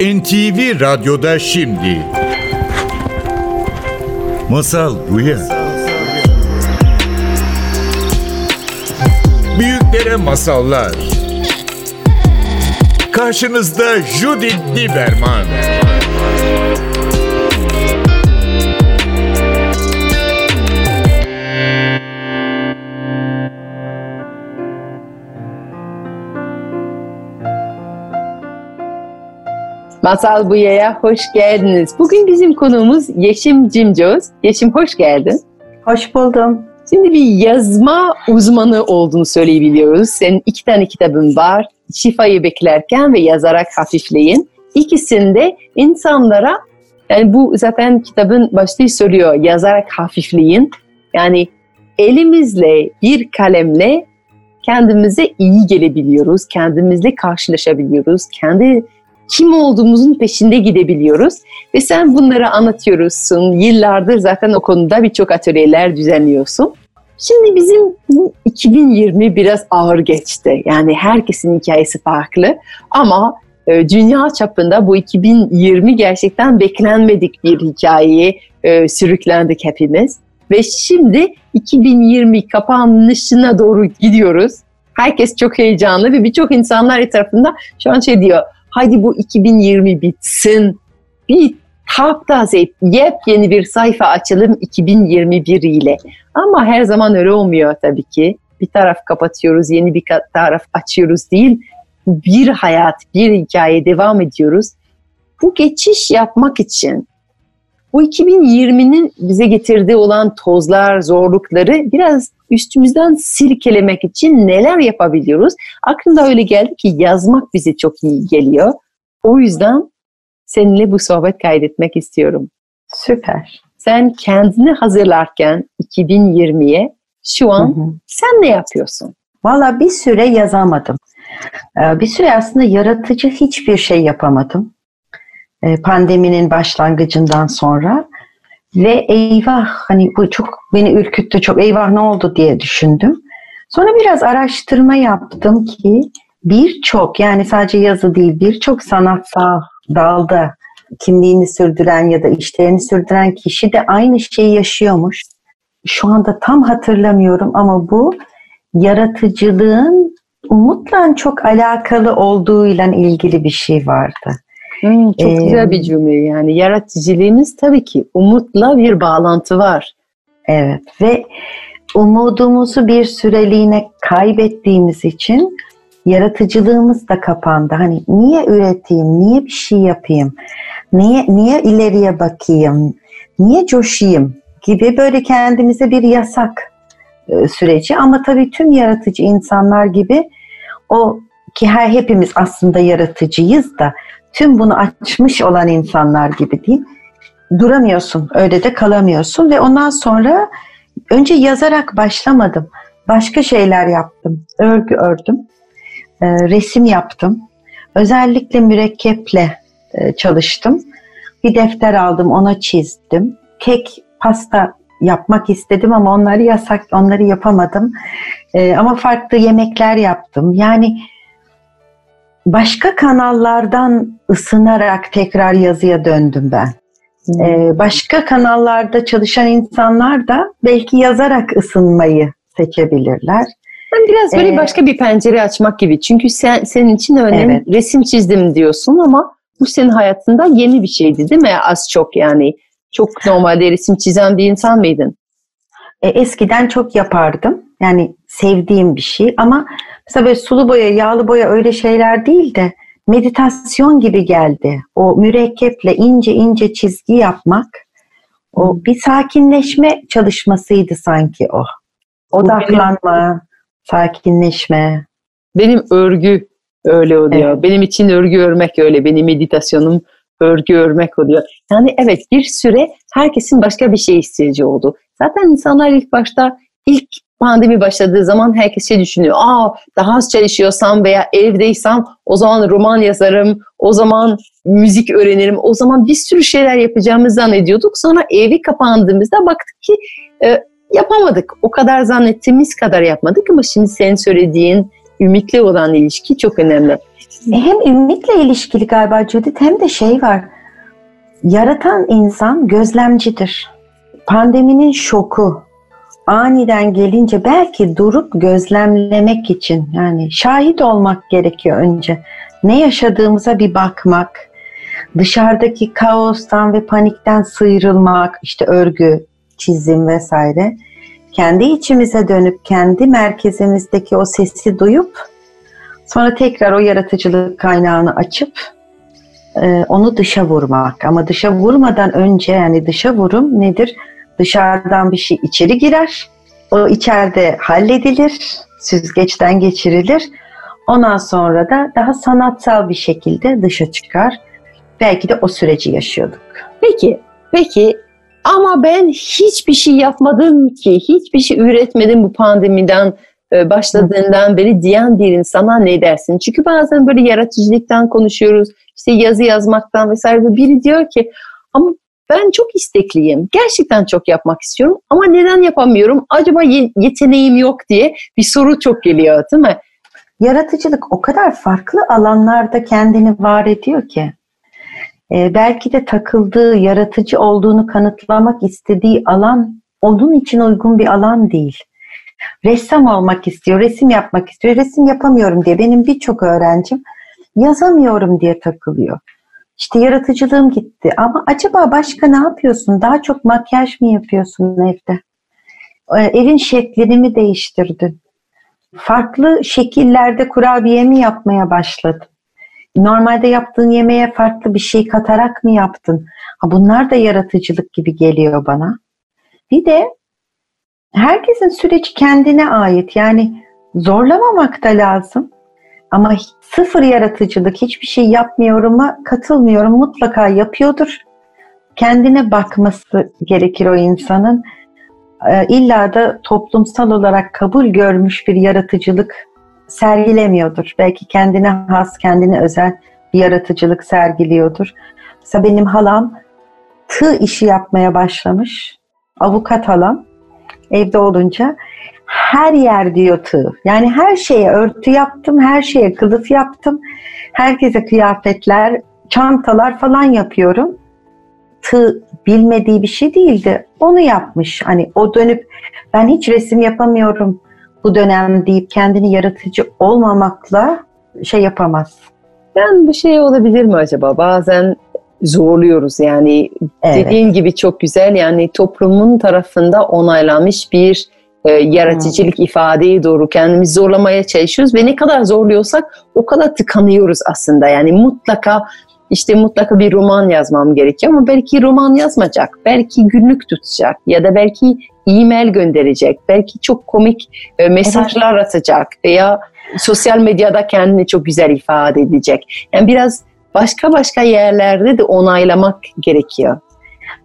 NTV Radyo'da şimdi. Masal Rüya. Büyüklere masallar. Karşınızda Judith Lieberman. Masal Buya'ya hoş geldiniz. Bugün bizim konuğumuz Yeşim Cimcoz. Yeşim hoş geldin. Hoş buldum. Şimdi bir yazma uzmanı olduğunu söyleyebiliyoruz. Senin iki tane kitabın var. Şifayı beklerken ve yazarak hafifleyin. İkisinde insanlara yani bu zaten kitabın başlığı söylüyor. Yazarak hafifleyin. Yani elimizle bir kalemle kendimize iyi gelebiliyoruz. Kendimizle karşılaşabiliyoruz. Kendi kim olduğumuzun peşinde gidebiliyoruz. Ve sen bunları anlatıyorsun. Yıllardır zaten o konuda birçok atölyeler düzenliyorsun. Şimdi bizim 2020 biraz ağır geçti. Yani herkesin hikayesi farklı ama e, dünya çapında bu 2020 gerçekten beklenmedik bir hikayeye sürüklendik hepimiz. Ve şimdi 2020 kapanışına doğru gidiyoruz. Herkes çok heyecanlı ve birçok insanlar etrafında şu an şey diyor hadi bu 2020 bitsin. Bir taptaze yepyeni bir sayfa açalım 2021 ile. Ama her zaman öyle olmuyor tabii ki. Bir taraf kapatıyoruz, yeni bir taraf açıyoruz değil. Bir hayat, bir hikaye devam ediyoruz. Bu geçiş yapmak için bu 2020'nin bize getirdiği olan tozlar, zorlukları biraz üstümüzden silkelemek için neler yapabiliyoruz? Aklımda öyle geldi ki yazmak bize çok iyi geliyor. O yüzden seninle bu sohbet kaydetmek istiyorum. Süper. Sen kendini hazırlarken 2020'ye şu an hı hı. sen ne yapıyorsun? Valla bir süre yazamadım. Ee, bir süre aslında yaratıcı hiçbir şey yapamadım. Ee, pandeminin başlangıcından sonra. Ve eyvah hani bu çok beni ürküttü çok eyvah ne oldu diye düşündüm. Sonra biraz araştırma yaptım ki birçok yani sadece yazı değil birçok sanatsal dalda kimliğini sürdüren ya da işlerini sürdüren kişi de aynı şeyi yaşıyormuş. Şu anda tam hatırlamıyorum ama bu yaratıcılığın umutla çok alakalı olduğuyla ilgili bir şey vardı. Hmm, çok ee, güzel bir cümle yani. Yaratıcılığımız tabii ki umutla bir bağlantı var. Evet ve umudumuzu bir süreliğine kaybettiğimiz için yaratıcılığımız da kapandı. Hani niye üreteyim, niye bir şey yapayım, niye niye ileriye bakayım, niye coşayım gibi böyle kendimize bir yasak e, süreci. Ama tabii tüm yaratıcı insanlar gibi o ki her hepimiz aslında yaratıcıyız da tüm bunu açmış olan insanlar gibi diyeyim. Duramıyorsun, öyle de kalamıyorsun ve ondan sonra önce yazarak başlamadım. Başka şeyler yaptım. Örgü ördüm. E, resim yaptım. Özellikle mürekkeple e, çalıştım. Bir defter aldım, ona çizdim. Kek, pasta yapmak istedim ama onları yasak, onları yapamadım. E, ama farklı yemekler yaptım. Yani başka kanallardan ısınarak tekrar yazıya döndüm ben. Ee, başka kanallarda çalışan insanlar da belki yazarak ısınmayı seçebilirler. Ben biraz böyle ee, başka bir pencere açmak gibi. Çünkü sen senin için örneğin evet. resim çizdim diyorsun ama bu senin hayatında yeni bir şeydi değil mi? Az çok yani. Çok normalde resim çizen bir insan mıydın? E, eskiden çok yapardım. Yani sevdiğim bir şey ama mesela böyle sulu boya, yağlı boya öyle şeyler değil de meditasyon gibi geldi. O mürekkeple ince ince çizgi yapmak o hmm. bir sakinleşme çalışmasıydı sanki o. Odaklanma, sakinleşme. Benim örgü öyle oluyor. Evet. Benim için örgü örmek öyle. Benim meditasyonum örgü örmek oluyor. Yani evet bir süre herkesin başka bir şey ihtiyacı oldu. Zaten insanlar ilk başta ilk pandemi başladığı zaman herkes şey düşünüyor. Aa daha az çalışıyorsam veya evdeysem o zaman roman yazarım, o zaman müzik öğrenirim, o zaman bir sürü şeyler yapacağımızı zannediyorduk. Sonra evi kapandığımızda baktık ki e, yapamadık. O kadar zannettiğimiz kadar yapmadık ama şimdi senin söylediğin ümitli olan ilişki çok önemli. E, hem ümitle ilişkili galiba Judith hem de şey var. Yaratan insan gözlemcidir. Pandeminin şoku aniden gelince belki durup gözlemlemek için yani şahit olmak gerekiyor önce. Ne yaşadığımıza bir bakmak, dışarıdaki kaostan ve panikten sıyrılmak, işte örgü, çizim vesaire. Kendi içimize dönüp kendi merkezimizdeki o sesi duyup sonra tekrar o yaratıcılık kaynağını açıp e, onu dışa vurmak. Ama dışa vurmadan önce yani dışa vurum nedir? Dışarıdan bir şey içeri girer. O içeride halledilir, süzgeçten geçirilir. Ondan sonra da daha sanatsal bir şekilde dışa çıkar. Belki de o süreci yaşıyorduk. Peki, peki ama ben hiçbir şey yapmadım ki, hiçbir şey üretmedim bu pandemiden e, başladığından beri diyen bir insana ne dersin? Çünkü bazen böyle yaratıcılıktan konuşuyoruz, işte yazı yazmaktan vesaire. Biri diyor ki ama ben çok istekliyim, gerçekten çok yapmak istiyorum ama neden yapamıyorum? Acaba yeteneğim yok diye bir soru çok geliyor değil mi? Yaratıcılık o kadar farklı alanlarda kendini var ediyor ki e, belki de takıldığı, yaratıcı olduğunu kanıtlamak istediği alan onun için uygun bir alan değil. Ressam olmak istiyor, resim yapmak istiyor, resim yapamıyorum diye benim birçok öğrencim yazamıyorum diye takılıyor. İşte yaratıcılığım gitti ama acaba başka ne yapıyorsun? Daha çok makyaj mı yapıyorsun evde? E, evin şeklini mi değiştirdin? Farklı şekillerde kurabiye mi yapmaya başladın? normalde yaptığın yemeğe farklı bir şey katarak mı yaptın? Ha, bunlar da yaratıcılık gibi geliyor bana. Bir de herkesin süreci kendine ait. Yani zorlamamak da lazım. Ama sıfır yaratıcılık, hiçbir şey yapmıyorum'a katılmıyorum. Mutlaka yapıyordur. Kendine bakması gerekir o insanın. Ee, illa da toplumsal olarak kabul görmüş bir yaratıcılık sergilemiyordur. Belki kendine has, kendine özel bir yaratıcılık sergiliyordur. Mesela benim halam tığ işi yapmaya başlamış. Avukat halam evde olunca her yer diyor tığ. Yani her şeye örtü yaptım, her şeye kılıf yaptım. Herkese kıyafetler, çantalar falan yapıyorum. Tığ bilmediği bir şey değildi. Onu yapmış. Hani o dönüp ben hiç resim yapamıyorum bu dönem deyip kendini yaratıcı olmamakla şey yapamaz. Ben bu şey olabilir mi acaba? Bazen zorluyoruz yani evet. dediğin gibi çok güzel yani toplumun tarafında onaylanmış bir e, yaratıcılık hmm. ifadeyi doğru kendimizi zorlamaya çalışıyoruz ve ne kadar zorluyorsak o kadar tıkanıyoruz aslında yani mutlaka işte mutlaka bir roman yazmam gerekiyor ama belki roman yazmayacak, belki günlük tutacak ya da belki e-mail gönderecek, belki çok komik e, mesajlar evet. atacak veya sosyal medyada kendini çok güzel ifade edecek. Yani biraz başka başka yerlerde de onaylamak gerekiyor.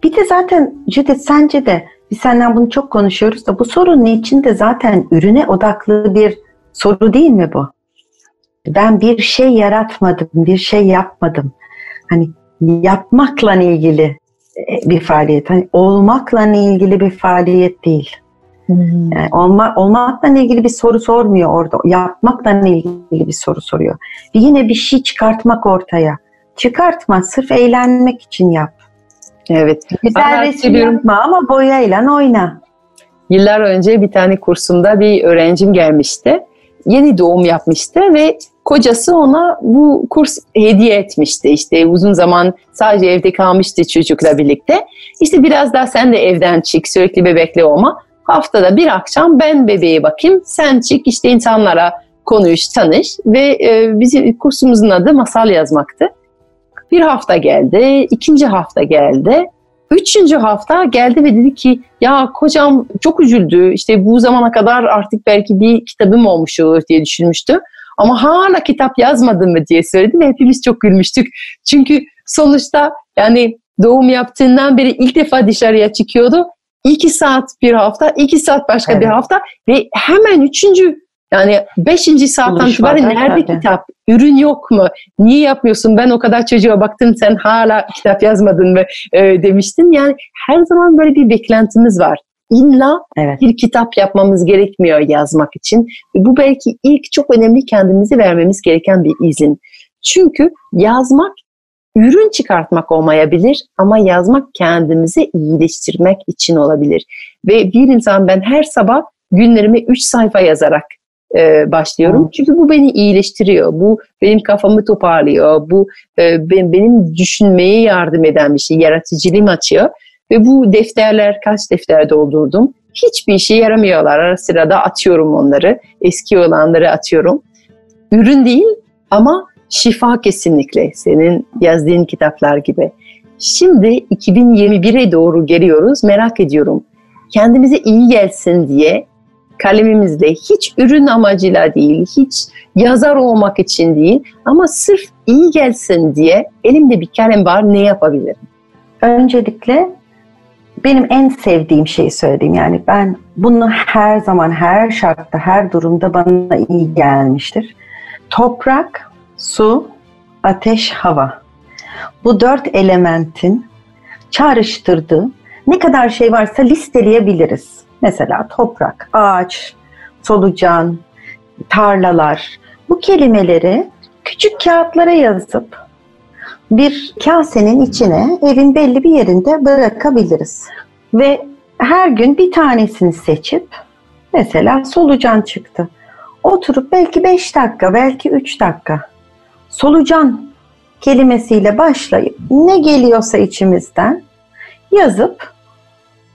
Bir de zaten Judith sence de biz senden bunu çok konuşuyoruz da bu sorunun içinde zaten ürüne odaklı bir soru değil mi bu? Ben bir şey yaratmadım, bir şey yapmadım hani yapmakla ilgili e, bir faaliyet. Hani olmakla ilgili bir faaliyet değil. Hmm. Yani olma, olmakla ilgili bir soru sormuyor orada. Yapmakla ilgili bir soru soruyor. Yine bir şey çıkartmak ortaya. Çıkartma, sırf eğlenmek için yap. Evet. Güzel resim yapma ama boyayla oyna. Yıllar önce bir tane kursumda bir öğrencim gelmişti. Yeni doğum yapmıştı ve kocası ona bu kurs hediye etmişti. İşte uzun zaman sadece evde kalmıştı çocukla birlikte. İşte biraz daha sen de evden çık sürekli bebekle olma. Haftada bir akşam ben bebeğe bakayım sen çık işte insanlara konuş tanış ve e, bizim kursumuzun adı masal yazmaktı. Bir hafta geldi, ikinci hafta geldi. Üçüncü hafta geldi ve dedi ki ya kocam çok üzüldü işte bu zamana kadar artık belki bir kitabım olmuş olur diye düşünmüştü. Ama hala kitap yazmadın mı diye söyledi ve hepimiz çok gülmüştük. Çünkü sonuçta yani doğum yaptığından beri ilk defa dışarıya çıkıyordu. İki saat bir hafta, iki saat başka evet. bir hafta ve hemen üçüncü yani beşinci saatten itibaren nerede tabii. kitap? Ürün yok mu? Niye yapmıyorsun? Ben o kadar çocuğa baktım sen hala kitap yazmadın mı e, demiştin. Yani her zaman böyle bir beklentimiz var. İlla Evet. bir kitap yapmamız gerekmiyor yazmak için. Bu belki ilk çok önemli kendimizi vermemiz gereken bir izin. Çünkü yazmak ürün çıkartmak olmayabilir ama yazmak kendimizi iyileştirmek için olabilir. Ve bir insan ben her sabah günlerimi 3 sayfa yazarak e, başlıyorum. Hı. Çünkü bu beni iyileştiriyor. Bu benim kafamı toparlıyor. Bu e, ben- benim düşünmeye yardım eden bir şey. Yaratıcılığım açıyor. Ve bu defterler kaç defter doldurdum. Hiçbir işe yaramıyorlar. Ara sırada atıyorum onları. Eski olanları atıyorum. Ürün değil ama şifa kesinlikle senin yazdığın kitaplar gibi. Şimdi 2021'e doğru geliyoruz. Merak ediyorum. Kendimize iyi gelsin diye kalemimizle hiç ürün amacıyla değil, hiç yazar olmak için değil ama sırf iyi gelsin diye elimde bir kalem var ne yapabilirim? Öncelikle benim en sevdiğim şeyi söyleyeyim. Yani ben bunu her zaman, her şartta, her durumda bana iyi gelmiştir. Toprak, su, ateş, hava. Bu dört elementin çağrıştırdığı ne kadar şey varsa listeleyebiliriz. Mesela toprak, ağaç, solucan, tarlalar. Bu kelimeleri küçük kağıtlara yazıp bir kasenin içine evin belli bir yerinde bırakabiliriz. Ve her gün bir tanesini seçip mesela solucan çıktı. Oturup belki 5 dakika, belki 3 dakika solucan kelimesiyle başlayıp ne geliyorsa içimizden yazıp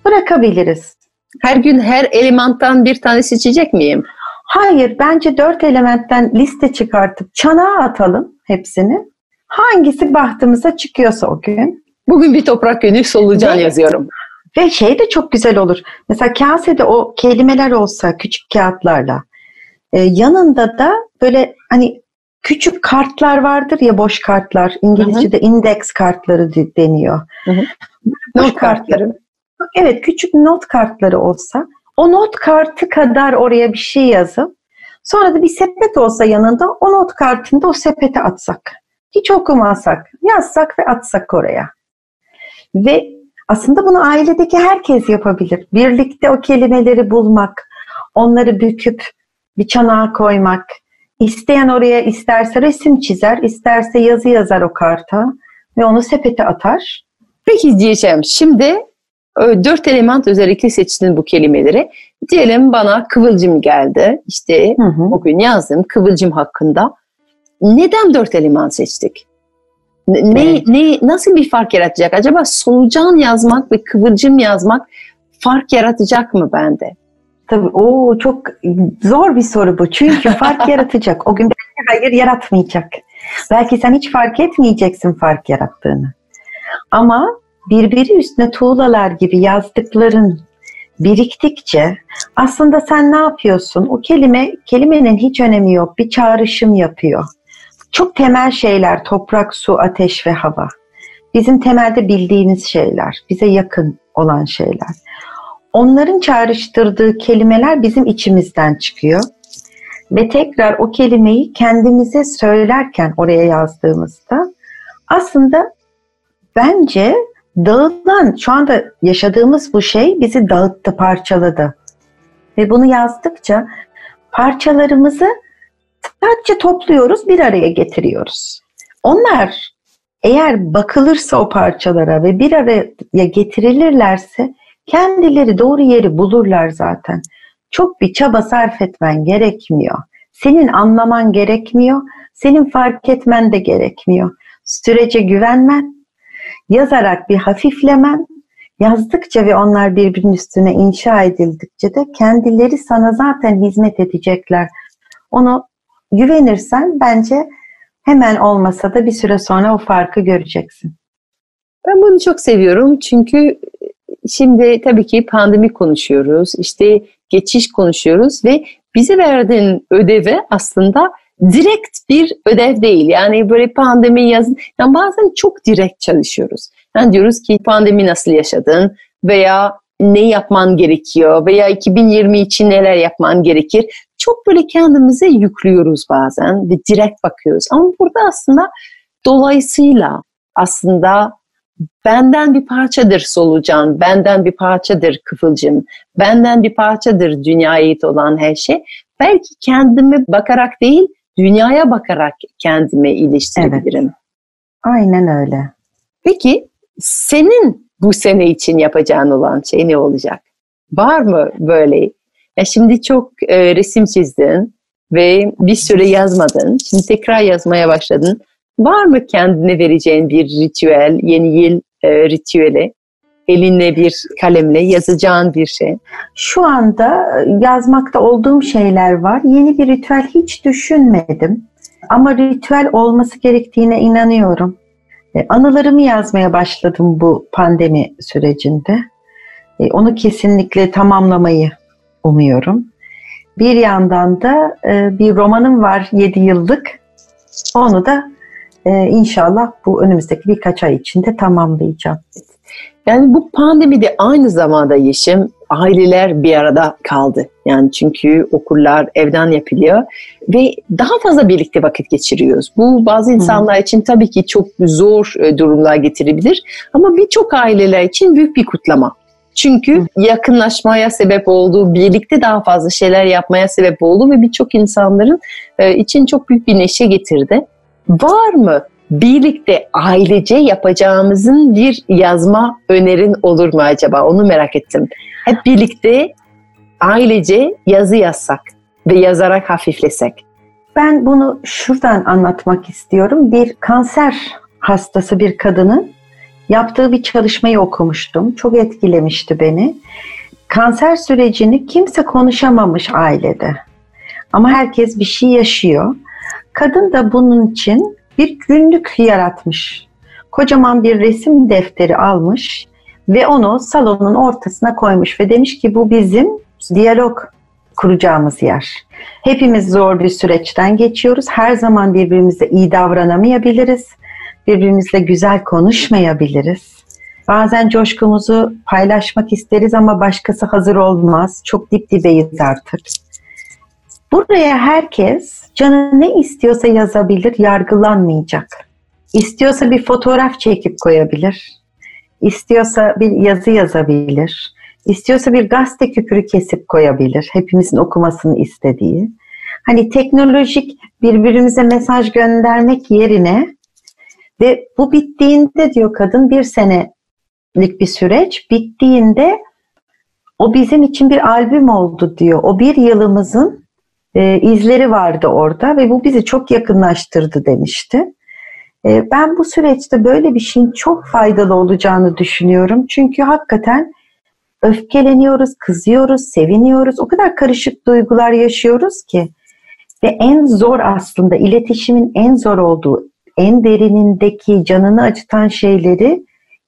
bırakabiliriz. Her gün her elementtan bir tane seçecek miyim? Hayır, bence dört elementten liste çıkartıp çanağa atalım hepsini. Hangisi bahtımıza çıkıyorsa o gün. Bugün bir toprak günü solucan Ve- yazıyorum. Ve şey de çok güzel olur. Mesela kasede o kelimeler olsa küçük kağıtlarla. e, yanında da böyle hani küçük kartlar vardır ya boş kartlar. İngilizce'de index kartları de- deniyor. Hı hı. Boş Not kartları. Evet küçük not kartları olsa o not kartı kadar oraya bir şey yazıp sonra da bir sepet olsa yanında o not kartında o sepete atsak. Hiç okumasak, yazsak ve atsak oraya. Ve aslında bunu ailedeki herkes yapabilir. Birlikte o kelimeleri bulmak, onları büküp bir çanağa koymak. İsteyen oraya isterse resim çizer, isterse yazı yazar o karta ve onu sepete atar. Peki diyeceğim şimdi dört element özellikle seçtin bu kelimeleri. Diyelim bana kıvılcım geldi. İşte Hı hı. bugün yazdım kıvılcım hakkında. Neden dört element seçtik? Ne, ne, Evet. ne- nasıl bir fark yaratacak? Acaba solucan yazmak ve kıvılcım yazmak fark yaratacak mı bende? Tabii o çok zor bir soru bu. Çünkü fark yaratacak. O gün belki hayır yaratmayacak. Belki sen hiç fark etmeyeceksin fark yarattığını. Ama birbiri üstüne tuğlalar gibi yazdıkların biriktikçe aslında sen ne yapıyorsun? O kelime kelimenin hiç önemi yok. Bir çağrışım yapıyor. Çok temel şeyler toprak, su, ateş ve hava. Bizim temelde bildiğimiz şeyler, bize yakın olan şeyler. Onların çağrıştırdığı kelimeler bizim içimizden çıkıyor. Ve tekrar o kelimeyi kendimize söylerken oraya yazdığımızda aslında bence dağılan, şu anda yaşadığımız bu şey bizi dağıttı, parçaladı. Ve bunu yazdıkça parçalarımızı sadece topluyoruz, bir araya getiriyoruz. Onlar eğer bakılırsa o parçalara ve bir araya getirilirlerse kendileri doğru yeri bulurlar zaten. Çok bir çaba sarf etmen gerekmiyor. Senin anlaman gerekmiyor. Senin fark etmen de gerekmiyor. Sürece güvenmen, yazarak bir hafiflemen, yazdıkça ve onlar birbirinin üstüne inşa edildikçe de kendileri sana zaten hizmet edecekler. Onu güvenirsen bence hemen olmasa da bir süre sonra o farkı göreceksin. Ben bunu çok seviyorum çünkü şimdi tabii ki pandemi konuşuyoruz, işte geçiş konuşuyoruz ve bize verdiğin ödevi aslında direkt bir ödev değil. Yani böyle pandemi yazın, yani bazen çok direkt çalışıyoruz. Yani diyoruz ki pandemi nasıl yaşadın veya ne yapman gerekiyor veya 2020 için neler yapman gerekir. Çok böyle kendimize yüklüyoruz bazen ve direkt bakıyoruz. Ama burada aslında dolayısıyla aslında benden bir parçadır solucan, benden bir parçadır kıvılcım, benden bir parçadır dünyaya ait olan her şey. Belki kendime bakarak değil, dünyaya bakarak kendime iliştirebilirim. Aynen öyle. Peki senin bu sene için yapacağın olan şey ne olacak? Var mı böyle? Ya şimdi çok e, resim çizdin ve bir süre yazmadın. Şimdi tekrar yazmaya başladın. Var mı kendine vereceğin bir ritüel, yeni yıl e, ritüeli? Eline bir kalemle yazacağın bir şey. Şu anda yazmakta olduğum şeyler var. Yeni bir ritüel hiç düşünmedim. Ama ritüel olması gerektiğine inanıyorum. E, anılarımı yazmaya başladım bu pandemi sürecinde. E, onu kesinlikle tamamlamayı umuyorum. Bir yandan da e, bir romanım var 7 yıllık. Onu da inşallah bu önümüzdeki birkaç ay içinde tamamlayacağım. Yani bu pandemide aynı zamanda Yeşim aileler bir arada kaldı. Yani çünkü okullar evden yapılıyor ve daha fazla birlikte vakit geçiriyoruz. Bu bazı insanlar için tabii ki çok zor e, durumlar getirebilir ama birçok aileler için büyük bir kutlama. Çünkü yakınlaşmaya sebep oldu, birlikte daha fazla şeyler yapmaya sebep oldu ve birçok insanların e, için çok büyük bir neşe getirdi. Var mı birlikte ailece yapacağımızın bir yazma önerin olur mu acaba? Onu merak ettim. Hep birlikte ailece yazı yazsak ve yazarak hafiflesek. Ben bunu şuradan anlatmak istiyorum. Bir kanser hastası bir kadının yaptığı bir çalışmayı okumuştum. Çok etkilemişti beni. Kanser sürecini kimse konuşamamış ailede. Ama herkes bir şey yaşıyor. Kadın da bunun için bir günlük yaratmış. Kocaman bir resim defteri almış ve onu salonun ortasına koymuş ve demiş ki bu bizim diyalog kuracağımız yer. Hepimiz zor bir süreçten geçiyoruz. Her zaman birbirimize iyi davranamayabiliriz. Birbirimizle güzel konuşmayabiliriz. Bazen coşkumuzu paylaşmak isteriz ama başkası hazır olmaz. Çok dip dibeyiz artık. Buraya herkes canı ne istiyorsa yazabilir, yargılanmayacak. İstiyorsa bir fotoğraf çekip koyabilir. İstiyorsa bir yazı yazabilir. İstiyorsa bir gazete küpürü kesip koyabilir. Hepimizin okumasını istediği. Hani teknolojik birbirimize mesaj göndermek yerine ve bu bittiğinde diyor kadın bir senelik bir süreç bittiğinde o bizim için bir albüm oldu diyor. O bir yılımızın e, izleri vardı orada ve bu bizi çok yakınlaştırdı demişti. E, ben bu süreçte böyle bir şeyin çok faydalı olacağını düşünüyorum. Çünkü hakikaten öfkeleniyoruz, kızıyoruz, seviniyoruz. O kadar karışık duygular yaşıyoruz ki. Ve en zor aslında iletişimin en zor olduğu, en derinindeki canını acıtan şeyleri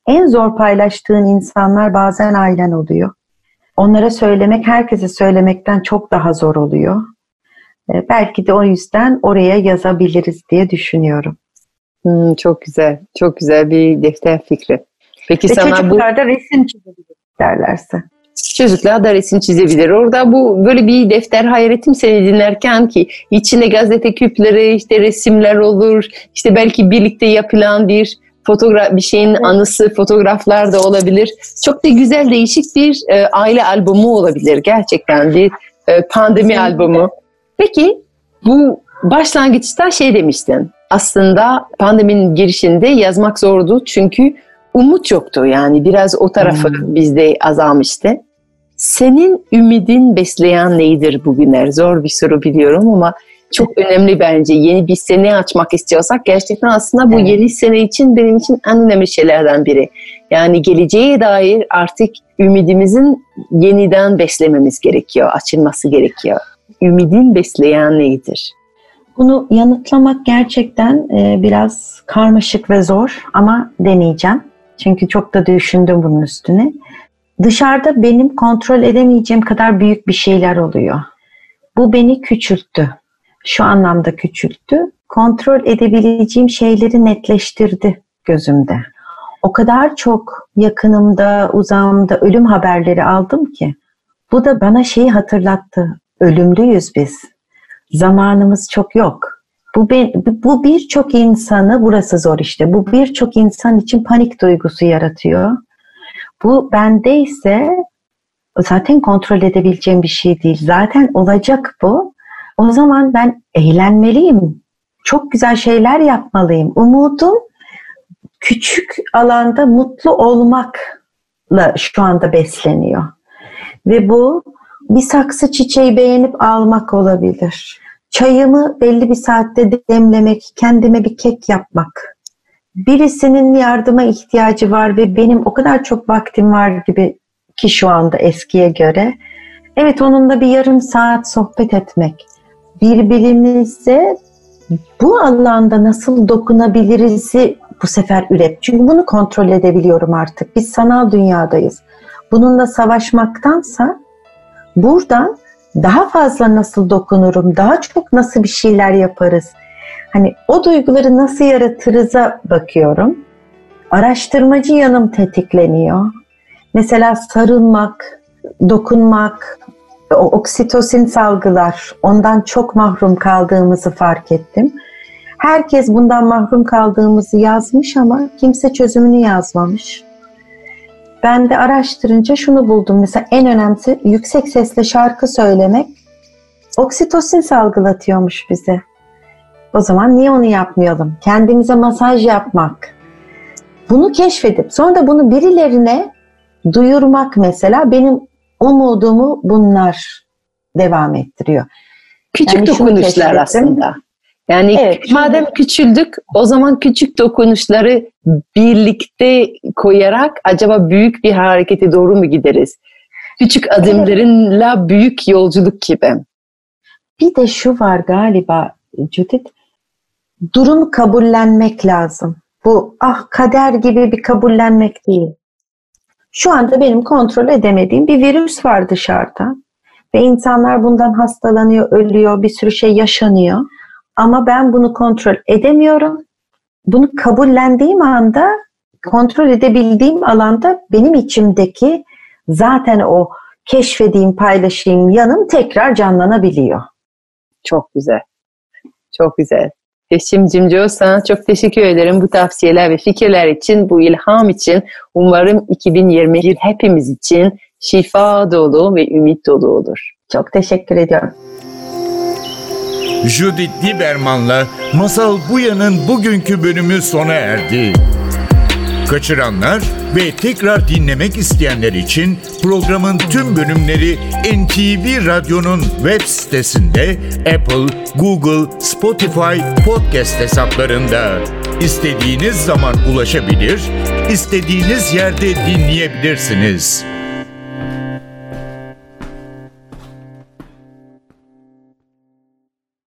en zor paylaştığın insanlar bazen ailen oluyor. Onlara söylemek herkese söylemekten çok daha zor oluyor. Ee, belki de o yüzden oraya yazabiliriz diye düşünüyorum. Hmm, çok güzel, çok güzel bir defter fikri. Peki Ve sana çocuklar bu... da resim çizebilir derlerse. Çocuklar da resim çizebilir. Orada bu böyle bir defter hayretim seni dinlerken ki içinde gazete küpleri, işte resimler olur, işte belki birlikte yapılan bir fotoğraf bir şeyin anısı fotoğraflar da olabilir. Çok da güzel değişik bir e, aile albumu olabilir gerçekten bir e, pandemi albumu. Peki bu başlangıçta şey demiştin. Aslında pandeminin girişinde yazmak zordu çünkü umut yoktu. Yani biraz o tarafı hmm. bizde azalmıştı. Senin ümidin besleyen neydir bugünler? Zor bir soru biliyorum ama çok önemli bence. Yeni bir sene açmak istiyorsak gerçekten aslında bu evet. yeni sene için benim için en önemli şeylerden biri. Yani geleceğe dair artık ümidimizin yeniden beslememiz gerekiyor, açılması gerekiyor ümidin besleyen neyidir? Bunu yanıtlamak gerçekten e, biraz karmaşık ve zor ama deneyeceğim. Çünkü çok da düşündüm bunun üstüne. Dışarıda benim kontrol edemeyeceğim kadar büyük bir şeyler oluyor. Bu beni küçülttü. Şu anlamda küçülttü. Kontrol edebileceğim şeyleri netleştirdi gözümde. O kadar çok yakınımda, uzağımda ölüm haberleri aldım ki bu da bana şeyi hatırlattı ölümlüyüz biz. Zamanımız çok yok. Bu, ben, bu birçok insanı, burası zor işte, bu birçok insan için panik duygusu yaratıyor. Bu bende ise zaten kontrol edebileceğim bir şey değil. Zaten olacak bu. O zaman ben eğlenmeliyim. Çok güzel şeyler yapmalıyım. Umudum küçük alanda mutlu olmakla şu anda besleniyor. Ve bu bir saksı çiçeği beğenip almak olabilir. Çayımı belli bir saatte demlemek, kendime bir kek yapmak. Birisinin yardıma ihtiyacı var ve benim o kadar çok vaktim var gibi ki şu anda eskiye göre. Evet onunla bir yarım saat sohbet etmek. Birbirimize bu alanda nasıl dokunabiliriz'i bu sefer üret. Çünkü bunu kontrol edebiliyorum artık. Biz sanal dünyadayız. Bununla savaşmaktansa buradan daha fazla nasıl dokunurum, daha çok nasıl bir şeyler yaparız. Hani o duyguları nasıl yaratırıza bakıyorum. Araştırmacı yanım tetikleniyor. Mesela sarılmak, dokunmak, oksitosin salgılar, ondan çok mahrum kaldığımızı fark ettim. Herkes bundan mahrum kaldığımızı yazmış ama kimse çözümünü yazmamış. Ben de araştırınca şunu buldum. Mesela en önemlisi yüksek sesle şarkı söylemek oksitosin salgılatıyormuş bize. O zaman niye onu yapmayalım? Kendimize masaj yapmak. Bunu keşfedip sonra da bunu birilerine duyurmak mesela benim umudumu bunlar devam ettiriyor. Küçük Yani dokunuşlar aslında. Yani Evet, madem küçüldük o zaman küçük dokunuşları birlikte koyarak acaba büyük bir harekete doğru mu gideriz? Küçük adımlarınla büyük yolculuk gibi. Bir de şu var galiba Judith, durumu kabullenmek lazım. Bu ah kader gibi bir kabullenmek değil. Şu anda benim kontrol edemediğim bir virüs var dışarıda. Ve insanlar bundan hastalanıyor, ölüyor, bir sürü şey yaşanıyor. Ama ben bunu kontrol edemiyorum. Bunu kabullendiğim anda, kontrol edebildiğim alanda benim içimdeki zaten o keşfediğim, paylaşayım yanım tekrar canlanabiliyor. Çok güzel. Çok güzel. Yeşim Cimco sana çok teşekkür ederim bu tavsiyeler ve fikirler için, bu ilham için. Umarım 2021 hepimiz için şifa dolu ve ümit dolu olur. Çok teşekkür ediyorum. Judith Lieberman'la Masal Buya'nın bugünkü bölümü sona erdi. Kaçıranlar ve tekrar dinlemek isteyenler için programın tüm bölümleri NTV Radyo'nun web sitesinde Apple, Google, Spotify podcast hesaplarında. İstediğiniz zaman ulaşabilir, istediğiniz yerde dinleyebilirsiniz.